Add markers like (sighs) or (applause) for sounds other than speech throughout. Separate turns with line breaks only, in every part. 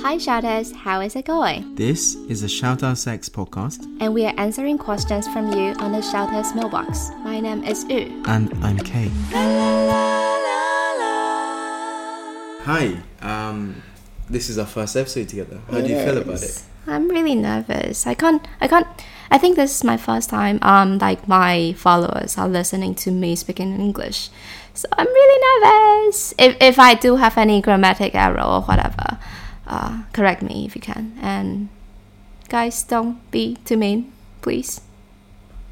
Hi, shouters. How is it going?
This is a Shout Out Sex podcast,
And we are answering questions from you on the shouters mailbox. My name is Yu.
and I'm Kei. Hi, um, this is our first episode together. How do you feel about it?
I'm really nervous. I can't. I can't. I think this is my first time. Um, like my followers are listening to me speaking in English, so I'm really nervous. If if I do have any grammatic error or whatever, uh, correct me if you can. And guys, don't be too mean, please.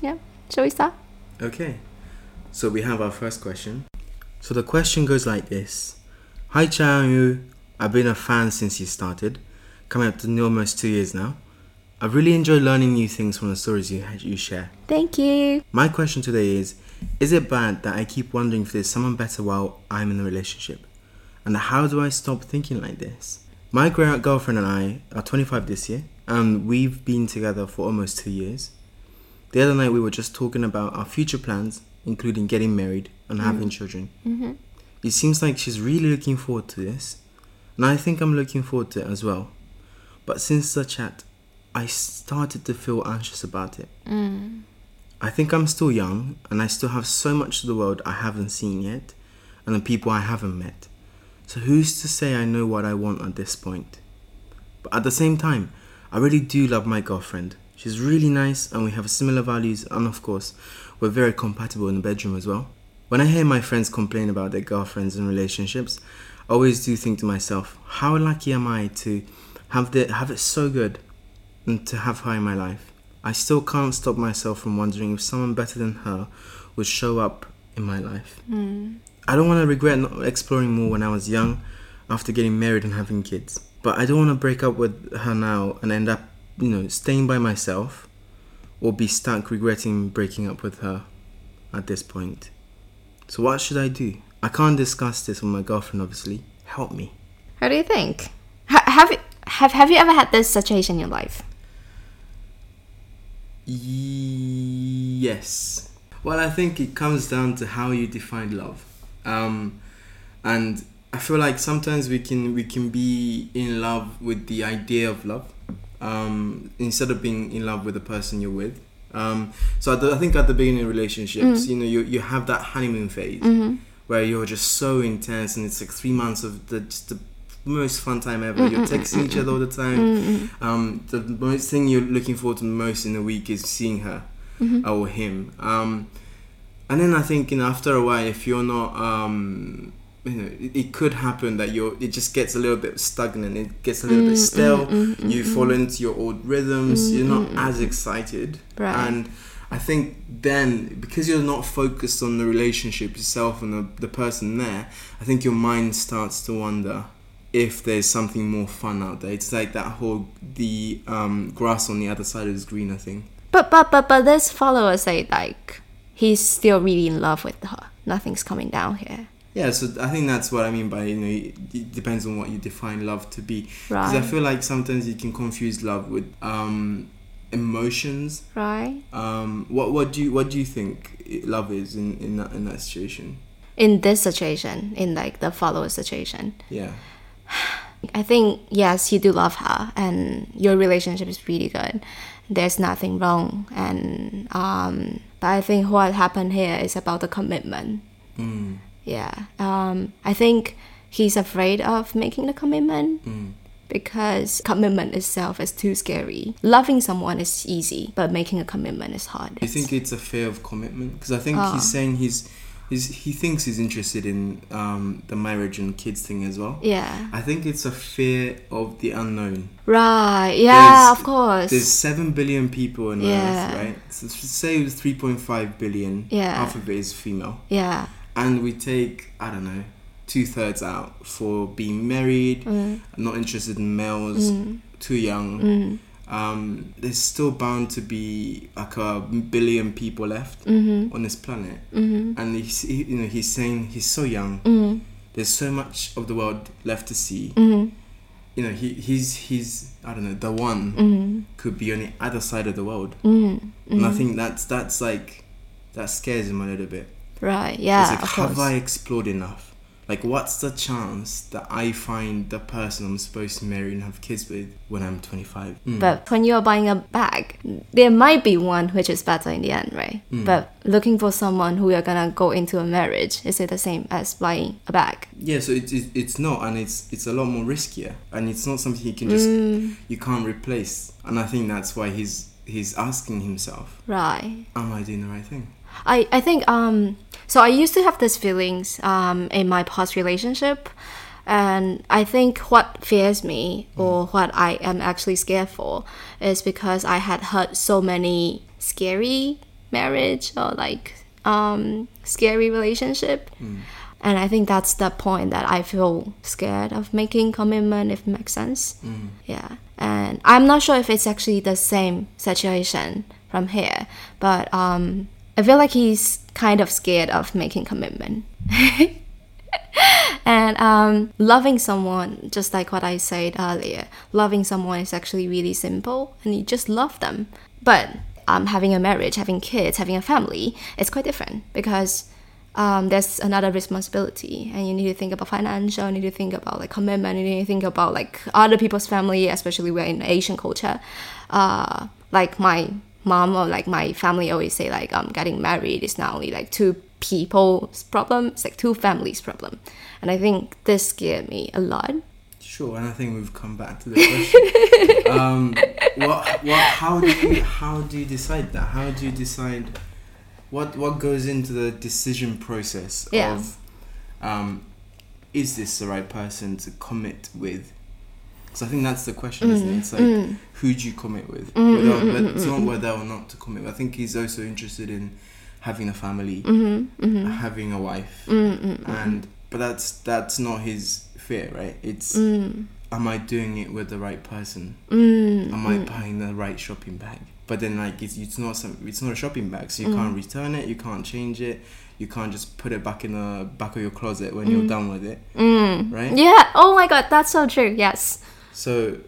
Yeah. Shall we start?
Okay, so we have our first question. So the question goes like this Hi, Chang Yu. I've been a fan since you started, coming up to almost two years now. I've really enjoyed learning new things from the stories you, you share.
Thank you.
My question today is Is it bad that I keep wondering if there's someone better while I'm in a relationship? And how do I stop thinking like this? My gr- girlfriend and I are 25 this year, and we've been together for almost two years. The other night, we were just talking about our future plans, including getting married and having mm-hmm. children. Mm-hmm. It seems like she's really looking forward to this, and I think I'm looking forward to it as well. But since the chat, I started to feel anxious about it. Mm. I think I'm still young and I still have so much of the world I haven't seen yet and the people I haven't met. So who's to say I know what I want at this point? But at the same time, I really do love my girlfriend. She's really nice and we have similar values and of course, we're very compatible in the bedroom as well. When I hear my friends complain about their girlfriends and relationships, I always do think to myself, how lucky am I to have the have it so good to have her in my life. I still can't stop myself from wondering if someone better than her would show up in my life. Hmm. I don't want to regret not exploring more when I was young after getting married and having kids. But I don't want to break up with her now and end up, you know, staying by myself or be stuck regretting breaking up with her at this point. So what should I do? I can't discuss this with my girlfriend obviously. Help me.
How do you think? Ha- have have have you ever had this situation in your life?
Yes. Well, I think it comes down to how you define love, um, and I feel like sometimes we can we can be in love with the idea of love, um, instead of being in love with the person you're with. Um, so the, I think at the beginning of relationships, you know, you you have that honeymoon phase where you're just so intense, and it's like three months of the just the most fun time ever. You're texting each other all the time. Um, the most thing you're looking forward to most in a week is seeing her or him. Um, and then I think you know after a while, if you're not, um, you know, it, it could happen that you're. It just gets a little bit stagnant. It gets a little bit stale. you fall into your old rhythms. You're not as excited.
Right.
And I think then because you're not focused on the relationship yourself and the, the person there, I think your mind starts to wonder if there's something more fun out there. It's like that whole the um, grass on the other side is greener thing.
But but but but this follower say like he's still really in love with her. Nothing's coming down here.
Yeah, so I think that's what I mean by you know it, depends on what you define love to be. Right. Because I feel like sometimes you can confuse love with um, emotions.
Right?
Um, what what do you what do you think love is in in that in that situation?
In this situation, in like the follower situation.
Yeah.
I think yes, you do love her and your relationship is really good. There's nothing wrong and um but I think what happened here is about the commitment.
Mm.
Yeah. Um I think he's afraid of making the commitment.
Mm.
Because commitment itself is too scary. Loving someone is easy, but making a commitment is hard.
Do you think it's a fear of commitment? Because I think
Ah.
he's saying he's, he's he thinks he's interested in um, the marriage and kids thing as well.
Yeah.
I think it's a fear of the unknown.
Right. Yeah,
There's-
of course.
There's seven billion people on
Yeah.
Earth, right? So say it was three point five billion.
Yeah.
Half of it is female,
Yeah.
and we take I don't know two thirds out for being married,
Mm.
not interested in males, too young.
Mm.
Um, there's still bound to be like a billion people left
Mm-hmm.
on this planet,
Mm-hmm.
and he's he, you know he's saying he's so young.
Mm-hmm.
There's so much of the world left to see.
Mm-hmm.
You know he he's he's I don't know the one
Mm-hmm.
could be on the other side of the world,
Mm-hmm.
and I think that's that's like that scares him a little bit.
Right. Yeah.
it's like
of
have
course.
I explored enough? Like, what's the chance that I find the person I'm supposed to marry and have kids with when I'm 25? Mm.
But when you're buying a bag, there might be one which is better in the end, right? But looking for someone who you're gonna go into a marriage, is it the same as buying a bag?
Yeah, so it's it, it's not, and it's it's a lot more riskier, and it's not something you can just you can't replace. And I think that's why he's he's asking himself,
Right.
"Am I doing the right thing?"
I, I think um so I used to have these feelings um in my past relationship and I think what fears me or what I am actually scared for is because I had heard so many scary marriage or like um scary relationship. And I think that's the point that I feel scared of making commitment if it makes sense. Yeah. And I'm not sure if it's actually the same situation from here but um I feel like he's kind of scared of making commitment. (laughs) and um, loving someone, just like what I said earlier, loving someone is actually really simple and you just love them. But um, having a marriage, having kids, having a family, it's quite different because um, there's another responsibility and you need to think about financial, you need to think about like commitment, you need to think about like other people's family, especially we're in Asian culture. Uh, like my mom or like my family always say like um getting married is not only like two people's problem, it's like two families' problem. And I think this scared me a lot.
Sure, and I think we've come back to the question. (laughs) um, what, what, how do you, how do you decide that? How do you decide what, what goes into the decision process
Yeah.
of, um, is this the right person to commit with? Because I think that's the question, isn't it? It's like, mm. who do you commit with? Mm, whether, mm, but it's not whether or not to commit. I think he's also interested in having a family, mm-hmm, mm-hmm. having a wife, and but that's that's not his fear, right? It's am I doing it with the right person? Am I buying the right shopping bag? But then like it's, it's not some it's not a shopping bag, so you can't return it, you can't change it, you can't just put it back in the back of your closet when you're done with it, right?
Yeah, oh my god, that's so true, yes.
So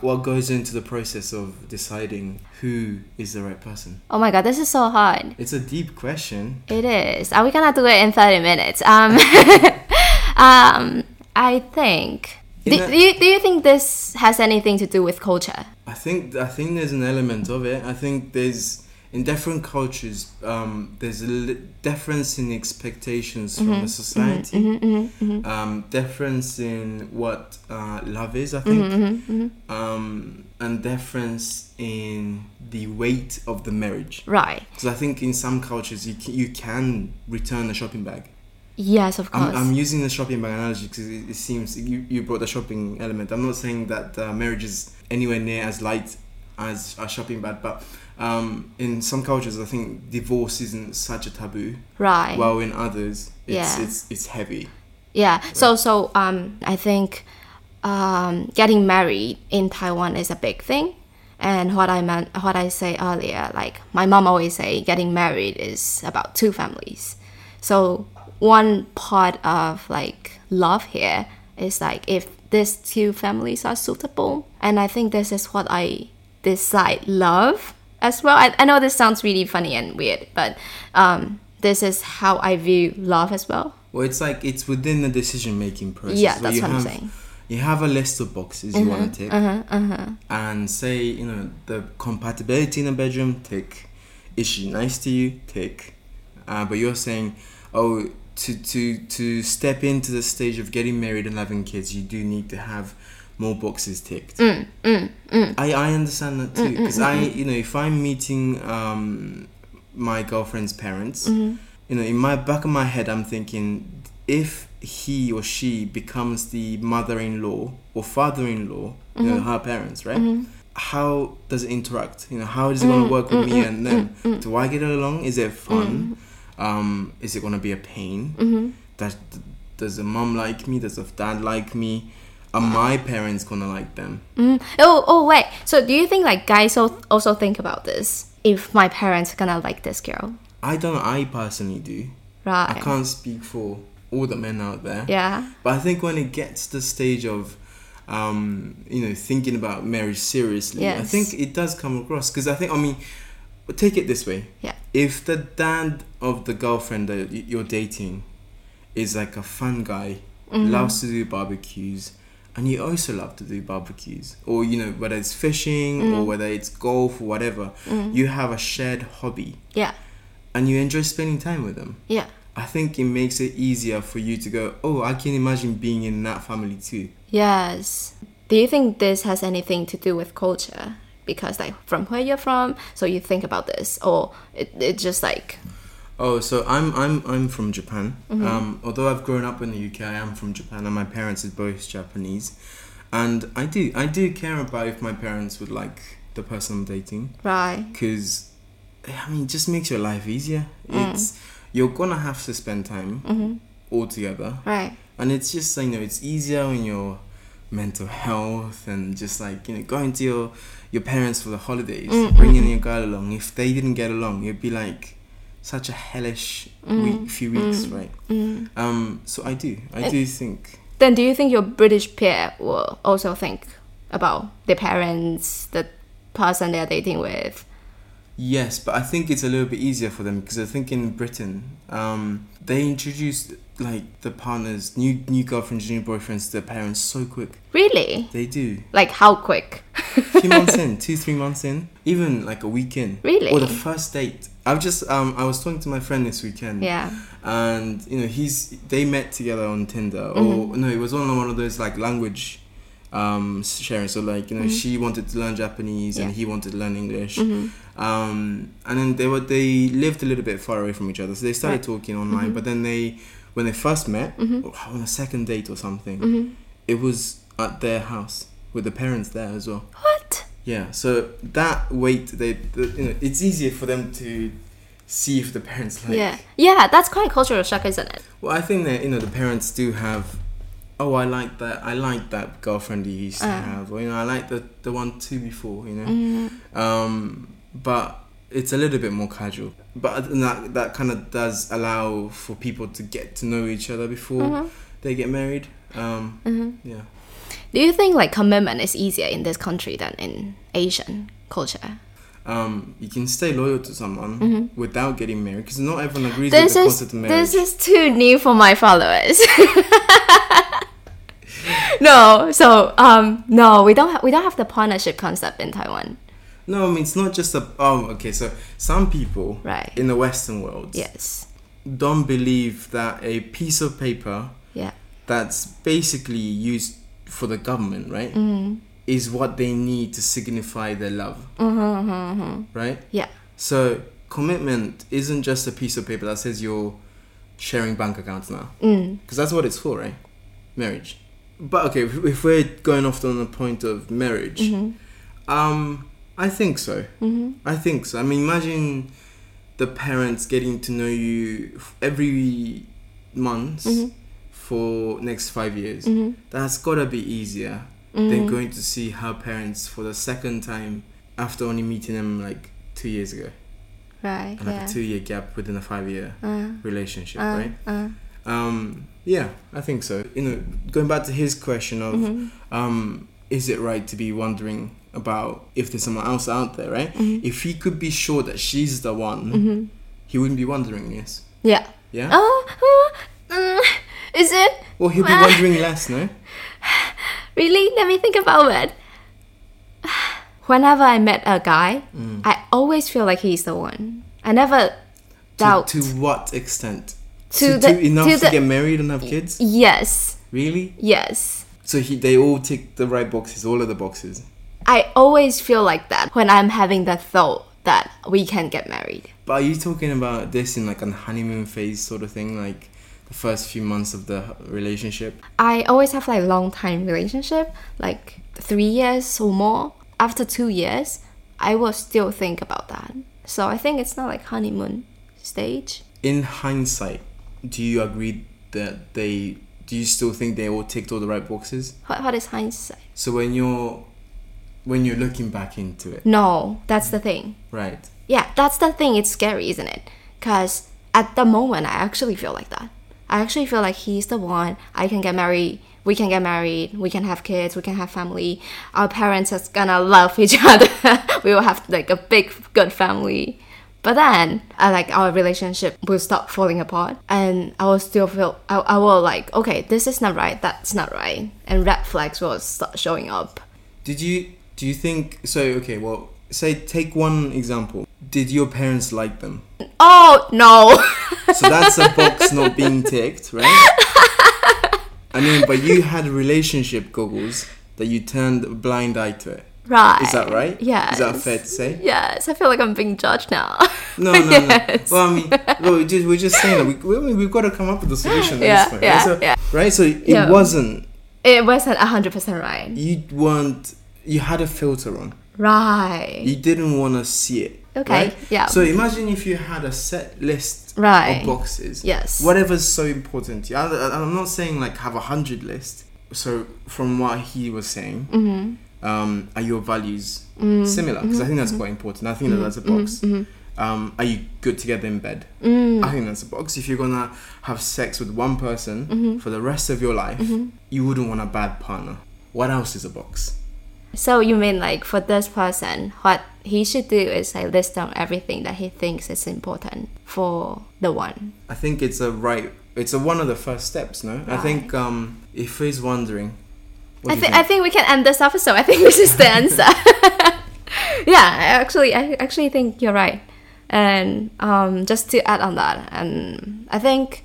what goes into the process of deciding who is the right person?
Oh my god, this is so hard.
It's a deep question.
It is. Are we gonna do it in 30 minutes? Um, (laughs) um, I think. Do,
a-
do, you, do you think this has anything to do with culture?
I think I think there's an element of it. I think there's in different cultures um, there's a li- difference in expectations from the society, Um, difference in what uh, love is. I think, Um, and difference in the weight of the marriage.
Right.
Because I think in some cultures you can, you can return a shopping bag.
Yes, of course.
I'm, I'm using the shopping bag analogy because it, it seems you, you brought the shopping element. I'm not saying that uh, marriage is anywhere near as light as a shopping bag, but um, in some cultures, I think divorce isn't such a taboo.
right.
While in others, it's
Yeah.
it's it's heavy.
Yeah. So so um I think um getting married in Taiwan is a big thing. And what I meant what I say earlier, like my mom always say getting married is about two families. So one part of like love here is like if these two families are suitable. And I think this is what I decide love as well. I, I know this sounds really funny and weird, but um this is how I view love as well.
Well, it's like it's within the decision making process.
Yeah, that's
you
what I'm
have,
saying.
You have a list of boxes you want to tick, and say you know the compatibility in the bedroom. Tick. Is she nice to you? Tick. Uh, but you're saying, oh, to to to step into the stage of getting married and having kids, you do need to have more boxes ticked.
Mm,
I I understand that too because I you know if I'm meeting um my girlfriend's parents,
Mm-hmm.
you know in my back of my head I'm thinking if he or she becomes the mother-in-law or father-in-law, you know
Mm-hmm.
her parents, right? How does it interact? You know how is it
Mm,
going to work with me and them? Do I get along? Is it fun? Um, is it going to be a pain?
Mm-hmm.
Does does the mom like me? Does the dad like me? Are my parents gonna like them?
Mm. Oh, oh, wait. So, do you think like guys also think about this? If my parents are gonna like this girl,
I don't. I personally do.
right?
I can't speak for all the men out there.
Yeah.
But I think when it gets to the stage of, um, you know, thinking about marriage seriously, I think it does come across. Because I think, I mean, take it this way:
Yeah.
if the dad of the girlfriend that you're dating is like a fun guy,
Mm-hmm.
loves to do barbecues, and you also love to do barbecues, or you know whether it's fishing or
Mm.
whether it's golf or whatever, you have a shared hobby
Yeah.
and you enjoy spending time with them.
Yeah.
I think it makes it easier for you to go, oh, I can imagine being in that family too.
Yes. Do you think this has anything to do with culture? Because like from where you're from, so you think about this, or it, it just like
Oh, so I'm I'm I'm from Japan.
Mm-hmm.
Um, although I've grown up in the UK, I am from Japan, and my parents are both Japanese. And I do I do care about if my parents would like the person I'm dating,
right?
because I mean, it just makes your life easier.
Mm.
It's you're gonna have to spend time
Mm-hmm.
all together,
Right.
and it's just you know it's easier when your mental health and just like you know going to your your parents for the holidays,
Mm,
bringing your girl along. If they didn't get along, it'd be like such a hellish week, few weeks, right?
Mm.
Um, so I do, I
And-
do think.
Then do you think your British peer will also think about their parents, the person they're dating with?
Yes, but I think it's a little bit easier for them because I think in Britain, um, they introduced like the partners, new new girlfriends, new boyfriends to their parents so quick.
Really?
They do.
Like how quick?
A (laughs) few months in, two, three months in, even like a week in.
Really?
Or the first date. I've just um I was talking to my friend this weekend.
Yeah.
And you know he's they met together on Tinder or
Mm-hmm.
no it was on one of those like language um sharing so like you know she wanted to learn Japanese and
Mm-hmm.
He wanted to learn English
Mhm.
um and then they were they lived a little bit far away from each other so they started
Right. Mm-hmm.
talking online but then they when they first met
Mhm.
on a second date or something it was at their house with the parents there as well
What?
yeah, so that weight, they, the, you know, it's easier for them to see if the parents like.
yeah. Yeah, that's quite cultural shock, isn't it?
Well, I think that you know the parents do have. Oh, I like that. I like that girlfriend you used to
Uh.
have, or you know, I like the the one two before, you know.
Mm.
Um, but it's a little bit more casual. But that that kind of does allow for people to get to know each other before
Mhm.
they get married. Um,
Mhm.
yeah.
Do you think like commitment is easier in this country than in Asian culture?
Um, you can stay loyal to someone
Mhm.
without getting married because not everyone agrees
This
with the
is
concept of marriage.
this is too new for my followers. (laughs) no, so um, no, we don't ha- we don't have the partnership concept in Taiwan.
No, I mean it's not just a. Oh, okay. So some people
Right.
in the Western world
Yes.
don't believe that a piece of paper
Yeah.
that's basically used for the government, right,
Mm.
is what they need to signify their love,
Mm-hmm, mm-hmm.
right?
Yeah.
So commitment isn't just a piece of paper that says you're sharing bank accounts now,
Mm.
because that's what it's for, right? Marriage. But okay, if, if we're going off on the point of marriage,
Mm-hmm.
um, I think so.
Mm-hmm.
I think so. I mean, imagine the parents getting to know you every month
Mhm.
For next five years.
Mm-hmm.
That's gotta be easier than going to see her parents for the second time after only meeting them like two years ago,
Right.
and like
yeah.
a two-year gap within a five-year
Uh,
relationship,
uh,
right?
uh,
Um, yeah, I think so. You know, going back to his question of,
mhm,
um, is it right to be wondering about if there's someone else out there, right?
mhm,
If he could be sure that she's the one,
mhm.
he wouldn't be wondering yes?
Yeah.
Yeah.
Oh, mm, is it
Well, he'll be
Ah.
wondering less, no? (sighs)
really? Let me think about it. (sighs) Whenever I met a guy,
Mm.
I always feel like he's the one. I never
To,
doubt.
to what extent?
To
to,
the-
to enough
to
to,
the-
get married and have kids?
yes,
Really?
yes.
So he, they all tick the right boxes, all of the boxes.
I always feel like that when I'm having the thought that we can get married.
But are you talking about this in like a honeymoon phase sort of thing, like the first few months of the relationship?
I always have like long time relationship, like three years or more. After two years, I will still think about that. So I think it's not like honeymoon stage.
In hindsight, do you agree that they? Do you still think they all ticked all the right boxes?
What, what is hindsight?
So when you're when you're looking back into it,
No, that's the thing.
right?
Yeah, that's the thing. It's scary, isn't it? Because at the moment, I actually feel like that. I actually feel like he's the one. I can get married. We can get married. We can have kids. We can have family. Our parents are gonna love each (laughs) other. we will have like a big, good family. But then, I like our relationship will stop falling apart, and I will still feel I, I will like okay, this is not right, that's not right, and red flags will start showing up.
Did you do you think so? Okay, well, say take one example. Did your parents like them?
Oh no!
So that's a box not being ticked, right? I mean, but you had relationship goggles that you turned a blind eye to it.
right.
Is that right?
yeah
Is that fair to say?
Yes, I feel like I'm being judged now.
No, no, (laughs)
Yes.
no. Well, I mean, well, we just, we're just saying that we, we, we've got to come up with a solution at
Yeah,
this point.
yeah,
right? So,
yeah.
right? So it
Yeah.
wasn't,
it wasn't hundred percent right.
you weren't, you had a filter on.
Right.
You didn't want to see it.
Okay,
right?
yeah.
So imagine if you had a set list
Right.
of boxes.
Yes.
Whatever's so important to you. I, I'm not saying like have a hundred list. So from what he was saying,
Mm-hmm.
um, are your values similar? Because I think that's quite important. I think that that's a box.
Mm-hmm.
Um, are you good together in bed?
Mm.
I think that's a box. If you're gonna have sex with one person
Mm-hmm.
for the rest of your life, you wouldn't want a bad partner. What else is a box?
So you mean like for this person, what he should do is like list down everything that he thinks is important for the one.
I think it's a right. It's a one of the first steps. No, I think um, if he's wondering, what
I
you
think I think we can end this episode. I think this is the answer. (laughs) yeah, I actually I actually think you're right. And um, just to add on that, and I think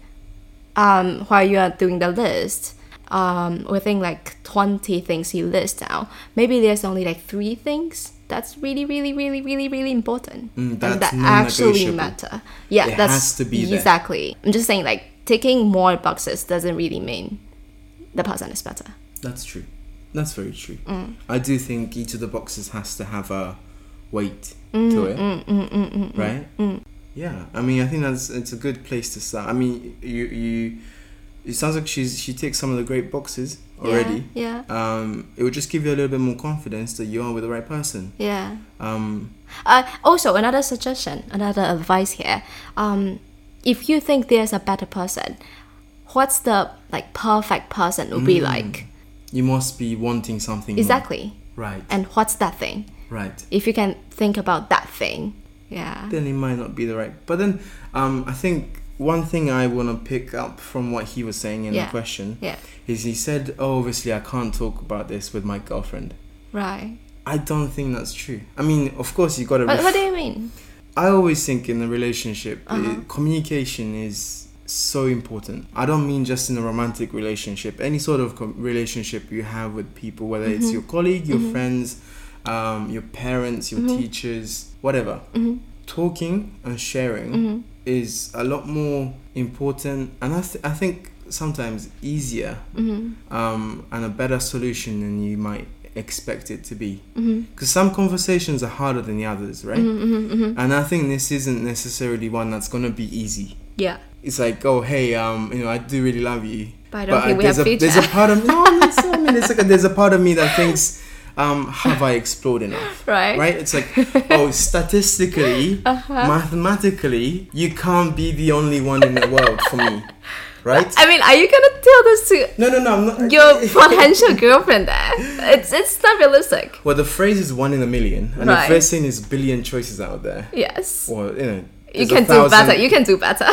um, while you are doing the list, um, within like 20 things you list down, maybe there's only like three things that's really, really, really, really, really important
Mm,
and that actually matter. Yeah,
It
that's
has to be there.
exactly. I'm just saying like ticking more boxes doesn't really mean the person is better.
That's true. That's very true.
Mm.
I do think each of the boxes has to have a weight
Mm,
to it, right? Yeah, I mean, I think that's it's a good place to start. I mean, you you. It sounds like she's she takes some of the great boxes already.
Yeah,
Um, it would just give you a little bit more confidence that you are with the right person.
yeah.
Um,
Uh, also, another suggestion, another advice here. Um, if you think there's a better person, what's the like perfect person would be like?
you must be wanting something. more.
Exactly.
Right.
And what's that thing?
right.
If you can think about that thing, yeah.
then it might not be the right. But then, um, I think one thing I want to pick up from what he was saying in
Yeah.
the question
Yeah.
is he said, "Oh, obviously, I can't talk about this with my girlfriend."
Right.
I don't think that's true. I mean, of course, you got to.
What, what do you mean?
I always think in a relationship,
Uh-huh.
uh, communication is so important. I don't mean just in a romantic relationship. Any sort of relationship you have with people, whether
Mm-hmm.
it's your colleague, your friends, um, your parents, your
Mm-hmm.
teachers, whatever. Talking and sharing
Mm-hmm.
is a lot more important, and I, th- I think sometimes easier
Mm-hmm.
um, and a better solution than you might expect it to be.
Mm-hmm.
Because some conversations are harder than the others, right? And I think this isn't necessarily one that's gonna be easy.
Yeah.
It's like, oh hey, um, you know, I do really love you,
But I don't think we
there's
have
a
future.
there's a part of no, that's, I mean, it's like a, there's a part of me that thinks, um, have I explored enough? (laughs)
Right.
Right? It's like, oh, (laughs) statistically,
Uh-huh.
mathematically, you can't be the only one in the world for me, right?
I mean, are you gonna tell this to
No, no, no, I'm not.
your (laughs) potential girlfriend there? It's it's not realistic.
Well, the phrase is one in a million, and
Right.
the first thing is billion choices out there.
Yes.
Or you know,
You can do better. You can do better.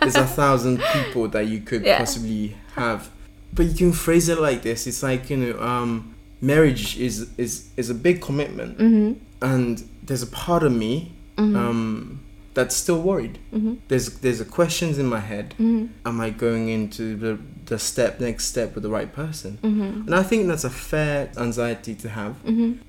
there's a thousand people that you could
Yeah.
possibly have, but you can phrase it like this. It's like you know, um, marriage is is is a big commitment,
Mm-hmm.
and there's a part of me um, that's still worried.
Mm-hmm.
There's there's a questions in my head. Am I going into the the step next step with the right person?
Mm-hmm.
And I think that's a fair anxiety to have.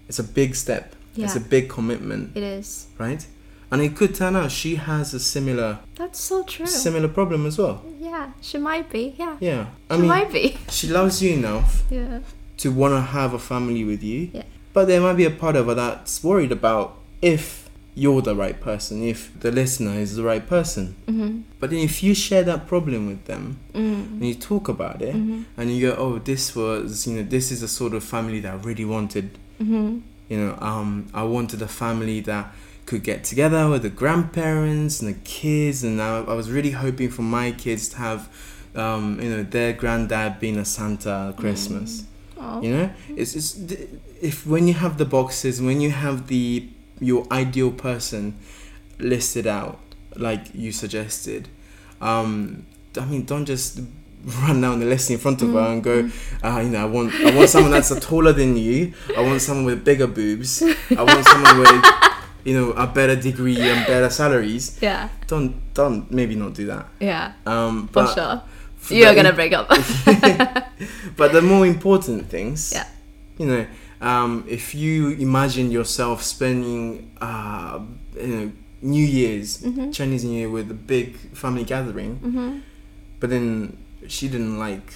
It's a big step. It's a big commitment,
It is.
right? And it could turn out she has a similar
That's so true.
similar problem as well.
yeah, she might be. Yeah.
Yeah, I
she
mean,
might be.
she loves you enough
Yeah.
To want to have a family with you,
Yeah.
but there might be a part of her that's worried about if you're the right person, if the listener is the right person.
Mm-hmm.
But then if you share that problem with them
Mm.
and you talk about it
Mm-hmm.
and you go, oh, this was, you know, this is the sort of family that I really wanted.
Mm-hmm.
You know, um, I wanted a family that could get together with the grandparents and the kids, and I, I was really hoping for my kids to have, um, you know, their granddad being a Santa Christmas.
Oh.
You know, it's it's if when you have the boxes, when you have the your ideal person, listed out like you suggested, um, I mean, don't just run down the list in front of her and go, uh, you know, I want I want someone that's taller than you. I want someone with bigger boobs. I want someone with you know a better degree and better salaries.
Yeah.
Don't don't maybe not do that.
Yeah.
Um,
For sure. You're gonna break up. (laughs)
but the more important things,
Yeah.
you know, um, if you imagine yourself spending, uh, you know, New Year's,
Mm-hmm.
Chinese New Year with a big family gathering, but then she didn't like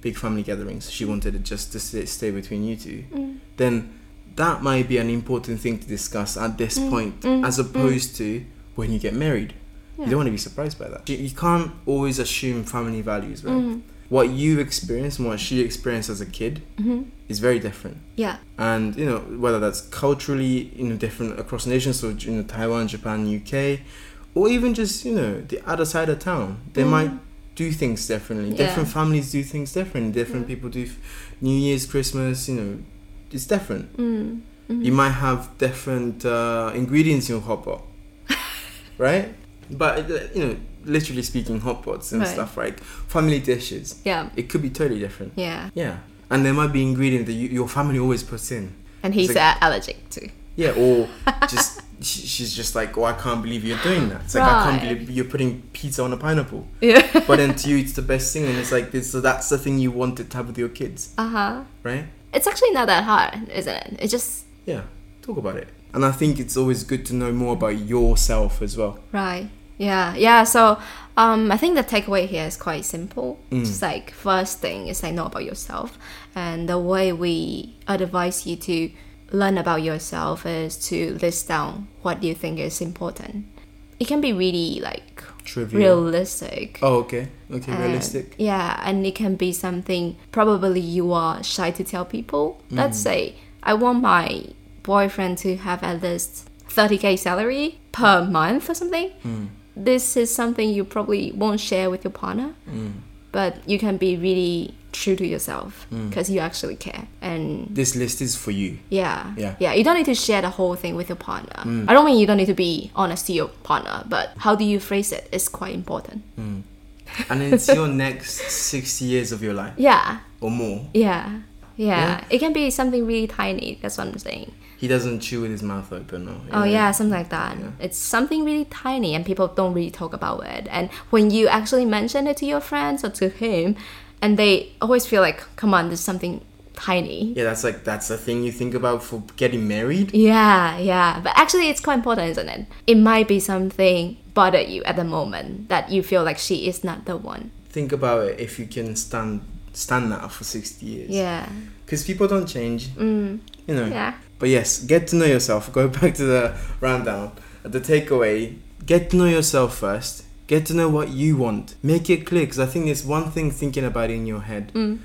big family gatherings. She wanted it just to stay, stay between you two.
Mm.
Then that might be an important thing to discuss at this
Mm.
point, as opposed to when you get married. You don't want to be surprised by that. You, you can't always assume family values, right?
Mm.
What you experienced and what she experienced as a kid
Mm-hmm.
is very different.
Yeah.
And you know whether that's culturally you know different across nations, so you know Taiwan, Japan, UK, or even just you know the other side of town, they might do things differently.
Mm. Yeah.
Different families do things differently. Different
Yeah.
people do f- New Year's, Christmas. You know, it's different.
Mm.
You might have different uh, ingredients in your hot pot, (laughs) right? But uh, you know, literally speaking, hot pots and
Right.
stuff like family dishes.
Yeah.
It could be totally different.
Yeah.
Yeah, and there might be ingredients that you, your family always puts in.
And he's
like-
uh, allergic to
Yeah, or (laughs) just she's just like, oh, I can't believe you're doing that. It's like I can't believe you're putting pizza on a pineapple.
Yeah. (laughs)
But then to you, it's the best thing, and it's like this. So that's the thing you wanted to have with your kids,
Uh huh.
right?
It's actually not that hard, isn't it? It's just
Yeah, talk about it. And I think it's always good to know more about yourself as well.
Right. Yeah. Yeah. So, um, I think the takeaway here is quite simple.
Mm.
Just like first thing is like know about yourself, and the way we advise you to learn about yourself is to list down what you think is important. It can be really like
Trivial.
realistic.
Oh, okay. Okay,
and-
realistic.
Yeah, and it can be something probably you are shy to tell people.
Mm.
Let's say I want my boyfriend to have at least 30k salary per month or something.
Mm.
This is something you probably won't share with your partner,
Mm.
but you can be really true to yourself mm. because you actually care. And
This list is for you.
yeah,
Yeah.
yeah, you don't need to share the whole thing with your partner. Mm. I don't mean you don't need to be honest to your partner, but how do you phrase it is quite important. Mm.
And it's your (laughs) next 60 years of your life
Yeah,
or more.
Yeah, yeah.
Yeah.
It can be something really tiny. That's what I'm saying.
He doesn't chew with his mouth open. Or,
Oh
know.
yeah, something like that.
Yeah.
It's something really tiny, and people don't really talk about it. And when you actually mention it to your friends or to him, and they always feel like, "Come on, there's something tiny."
Yeah, that's like that's the thing you think about for getting married.
Yeah, yeah. But actually, it's quite important, isn't it? It might be something bother you at the moment that you feel like she is not the one.
Think about it if you can stand stand that for 60 years.
Yeah.
Because people don't change.
Mm.
You know.
Yeah.
But yes, get to know yourself. (laughs) Go back to the rundown. The takeaway: get to know yourself first. Get to know what you want. Make it clear. Because I think it's one thing thinking about it in your head,
Mm.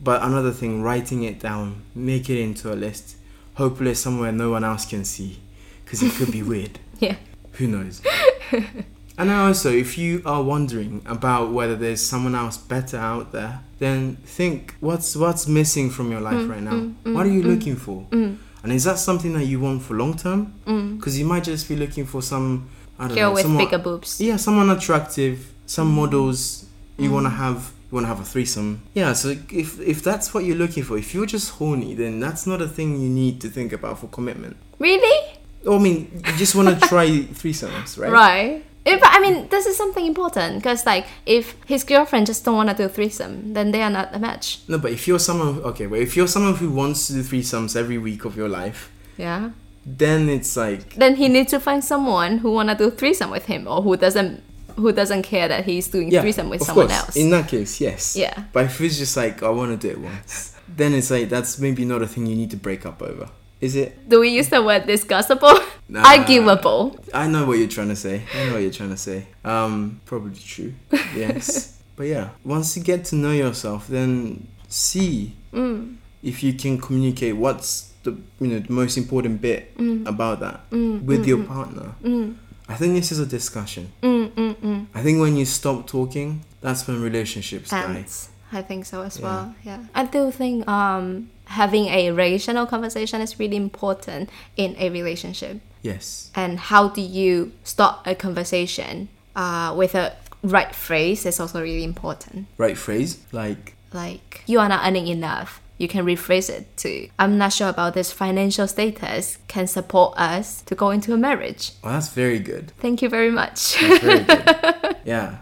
but another thing writing it down. Make it into a list. Hopefully, somewhere no one else can see, because it could be (laughs) weird.
Yeah.
Who knows? (laughs) and also, if you are wondering about whether there's someone else better out there, then think what's what's missing from your life
Mm,
right now.
mm, mm,
what are you
mm,
looking for?
Mm.
And is that something that you want for long term?
Mm.
Because you might just be looking for some, I don't
Girl
know,
with
someone,
bigger boobs.
yeah, someone attractive, some
Mm.
models you
Mm.
want to have. You want to have a threesome. Yeah, so if if that's what you're looking for, if you're just horny, then that's not a thing you need to think about for commitment.
Really?
Oh, I mean, you just want to try (laughs) threesomes, right?
Right. If, I mean, this is something important because, like, if his girlfriend just don't want to do threesome, then they are not a match.
No, but if you're someone, okay, but if you're someone who wants to do threesomes every week of your life,
Yeah.
then it's like,
Then he needs to find someone who wanna do threesome with him, or who doesn't, who doesn't care that he's doing
yeah,
threesome with
of
someone
course.
else.
In that case, yes.
Yeah.
But if it's just like, I want to do it once, then it's like, that's maybe not a thing you need to break up over. Is it?
do we use the word discussable?
Nah.
Arguable.
I know what you're trying to say. I know what you're trying to say. Um, probably true. (laughs) Yes. but yeah, once you get to know yourself, then see
Mm.
if you can communicate what's the you know the most important bit
Mm.
about that
Mm.
with
mm,
your
mm,
partner.
Mm.
I think this is a discussion.
Mm. Mm. Mm.
I think when you stop talking, that's when relationships die.
I think so as
Yeah.
well. Yeah. I do think um having a rational conversation is really important in a relationship.
Yes.
and how do you start a conversation uh, with a right phrase is also really important.
Right phrase. Like,
Like, you are not earning enough. You can rephrase it to, I'm not sure about this financial status can support us to go into a marriage.
oh, that's very good.
Thank you very much.
That's very good. (laughs) yeah.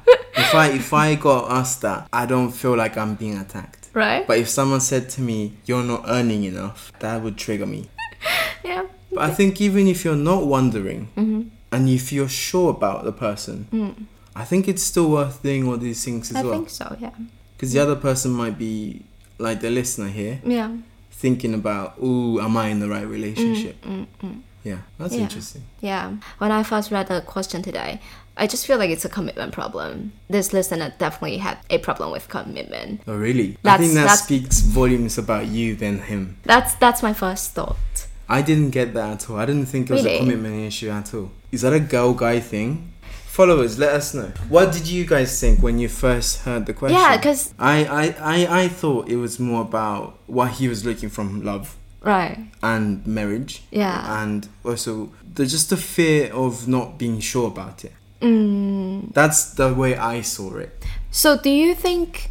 If I if I got asked that, I don't feel like I'm being attacked.
right?
But if someone said to me, "You're not earning enough," that would trigger me. (laughs)
yeah.
But I think even if you're not wondering, mm-hmm. and if you're sure about the person, mm. I think it's still worth doing all these things as
I
well.
I think so, yeah.
Because the other person might be like the listener here,
Yeah.
thinking about, "Ooh, am I in the right relationship?" Mm, mm, yeah, that's
Yeah.
interesting.
Yeah. When I first read the question today, I just feel like it's a commitment problem. This listener definitely had a problem with commitment.
Oh, really? I think that
that's-
speaks volumes about you than him.
That's that's my first thought.
I didn't get that at all. I didn't think it was
Really?
a commitment issue at all. Is that a girl guy thing? Followers, let us know. What did you guys think when you first heard the question?
Yeah, because
I, I, I, I thought it was more about what he was looking from love
Right.
and marriage.
Yeah.
And also the just the fear of not being sure about it.
Mm.
That's the way I saw it.
So do you think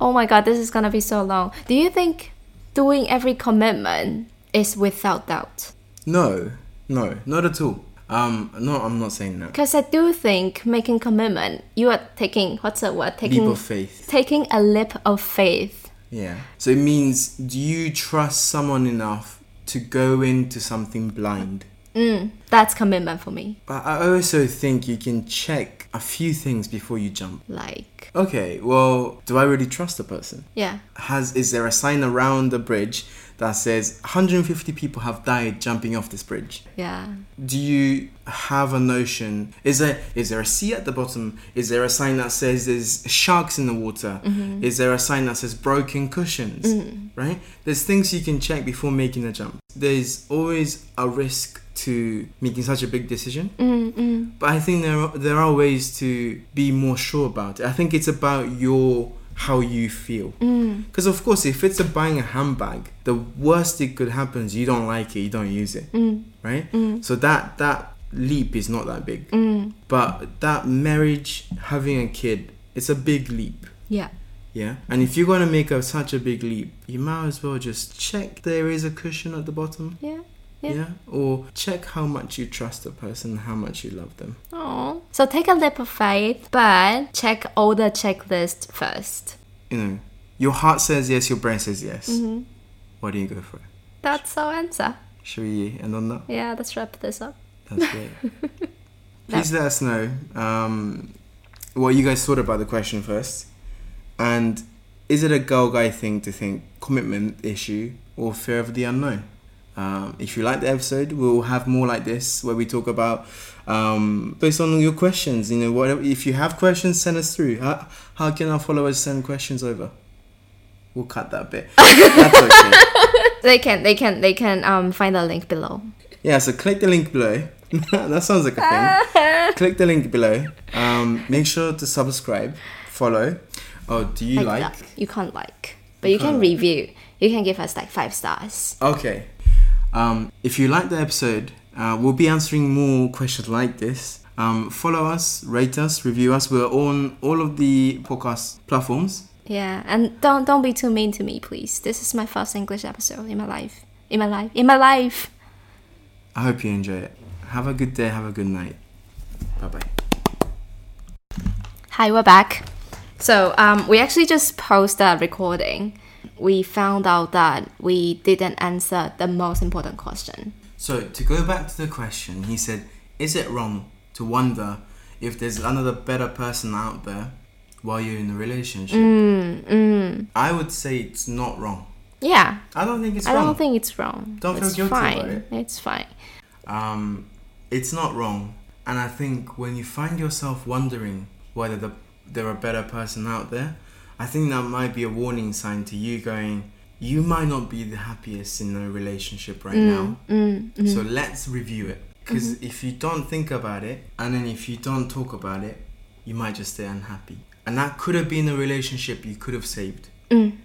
Oh my god, this is to be so long. Do you think doing every commitment is without doubt?
No, no, not at all. Um, no, I'm not saying that.
Because I do think making commitment, you are taking what's the word? Taking
Leap of faith.
taking a leap of faith.
Yeah. So it means do you trust someone enough to go into something blind?
Mm, that's commitment for me.
But I also think you can check a few things before you jump.
Like,
Okay, well, do I really trust the person?
yeah,
Has is there a sign around the bridge that says 150 people have died jumping off this bridge?
yeah,
Do you have a notion? Is there is there a sea at the bottom? Is there a sign that says there's sharks in the water? Is there a sign that says broken cushions? Right? There's things you can check before making a jump. There's always a risk to making such a big decision,
mm, mm,
but I think there are, there are ways to be more sure about it. I think it's about your how you feel.
mm,
Because of course, if it's a buying a handbag, the worst it could happen is you don't like it, you don't use it
mm,
right?
Mm.
So that that leap is not that big,
mm.
but that marriage, having a kid, it's a big leap.
yeah,
Yeah, and if you're gonna make a, such a big leap, you might as well just check there is a cushion at the bottom.
yeah.
Yeah.
Yeah.
or check how much you trust the person, how much you love them.
Oh, so take a leap of faith, but check all the checklist first.
You know, your heart says yes, your brain says yes.
Mm-hmm.
Why do you go for it?
That's our answer.
Should we end on that?
Yeah, let's wrap this up.
That's great. (laughs) Please let us know um, what you guys thought about the question first. And is it a girl guy thing to think commitment issue or fear of the unknown? Um, if you like the episode, we'll have more like this where we talk about um, based on your questions. You know, whatever. If you have questions, send us through. How, how can our followers send questions over? We'll cut that bit. (laughs) That's okay.
They can, they can, they can um find the link below.
Yeah, so click the link below. (laughs) that sounds like a thing. (laughs) click the link below. Um, make sure to subscribe, follow. Oh, do you like?
that. You can't like, but you can
can't.
review. You can give us like five stars.
Okay. Um, if you like the episode, uh, we'll be answering more questions like this. Um, follow us, rate us, review us. We're on all of the podcast platforms.
Yeah, and don't don't be too mean to me, please. This is my first English episode in my life. In my life. In my life.
I hope you enjoy it. Have a good day. Have a good night. Bye bye.
Hi, we're back. So, um, we actually just posted a recording. We found out that we didn't answer the most important question.
So to go back to the question, he said, "Is it wrong to wonder if there's another better person out there while you're in a relationship?"
Mm, mm.
I would say it's not wrong.
Yeah,
I don't think it's
I
wrong.
I don't think it's wrong.
Don't feel
it's
guilty
fine.
about it.
It's fine.
um, it's not wrong. And I think when you find yourself wondering whether the, there are better person out there, I think that might be a warning sign to you going, you might not be the happiest in a relationship right now.
Mm, mm.
So let's review it. Because if you don't think about it, and then if you don't talk about it, you might just stay unhappy. And that could have been a relationship you could have saved.
Mm.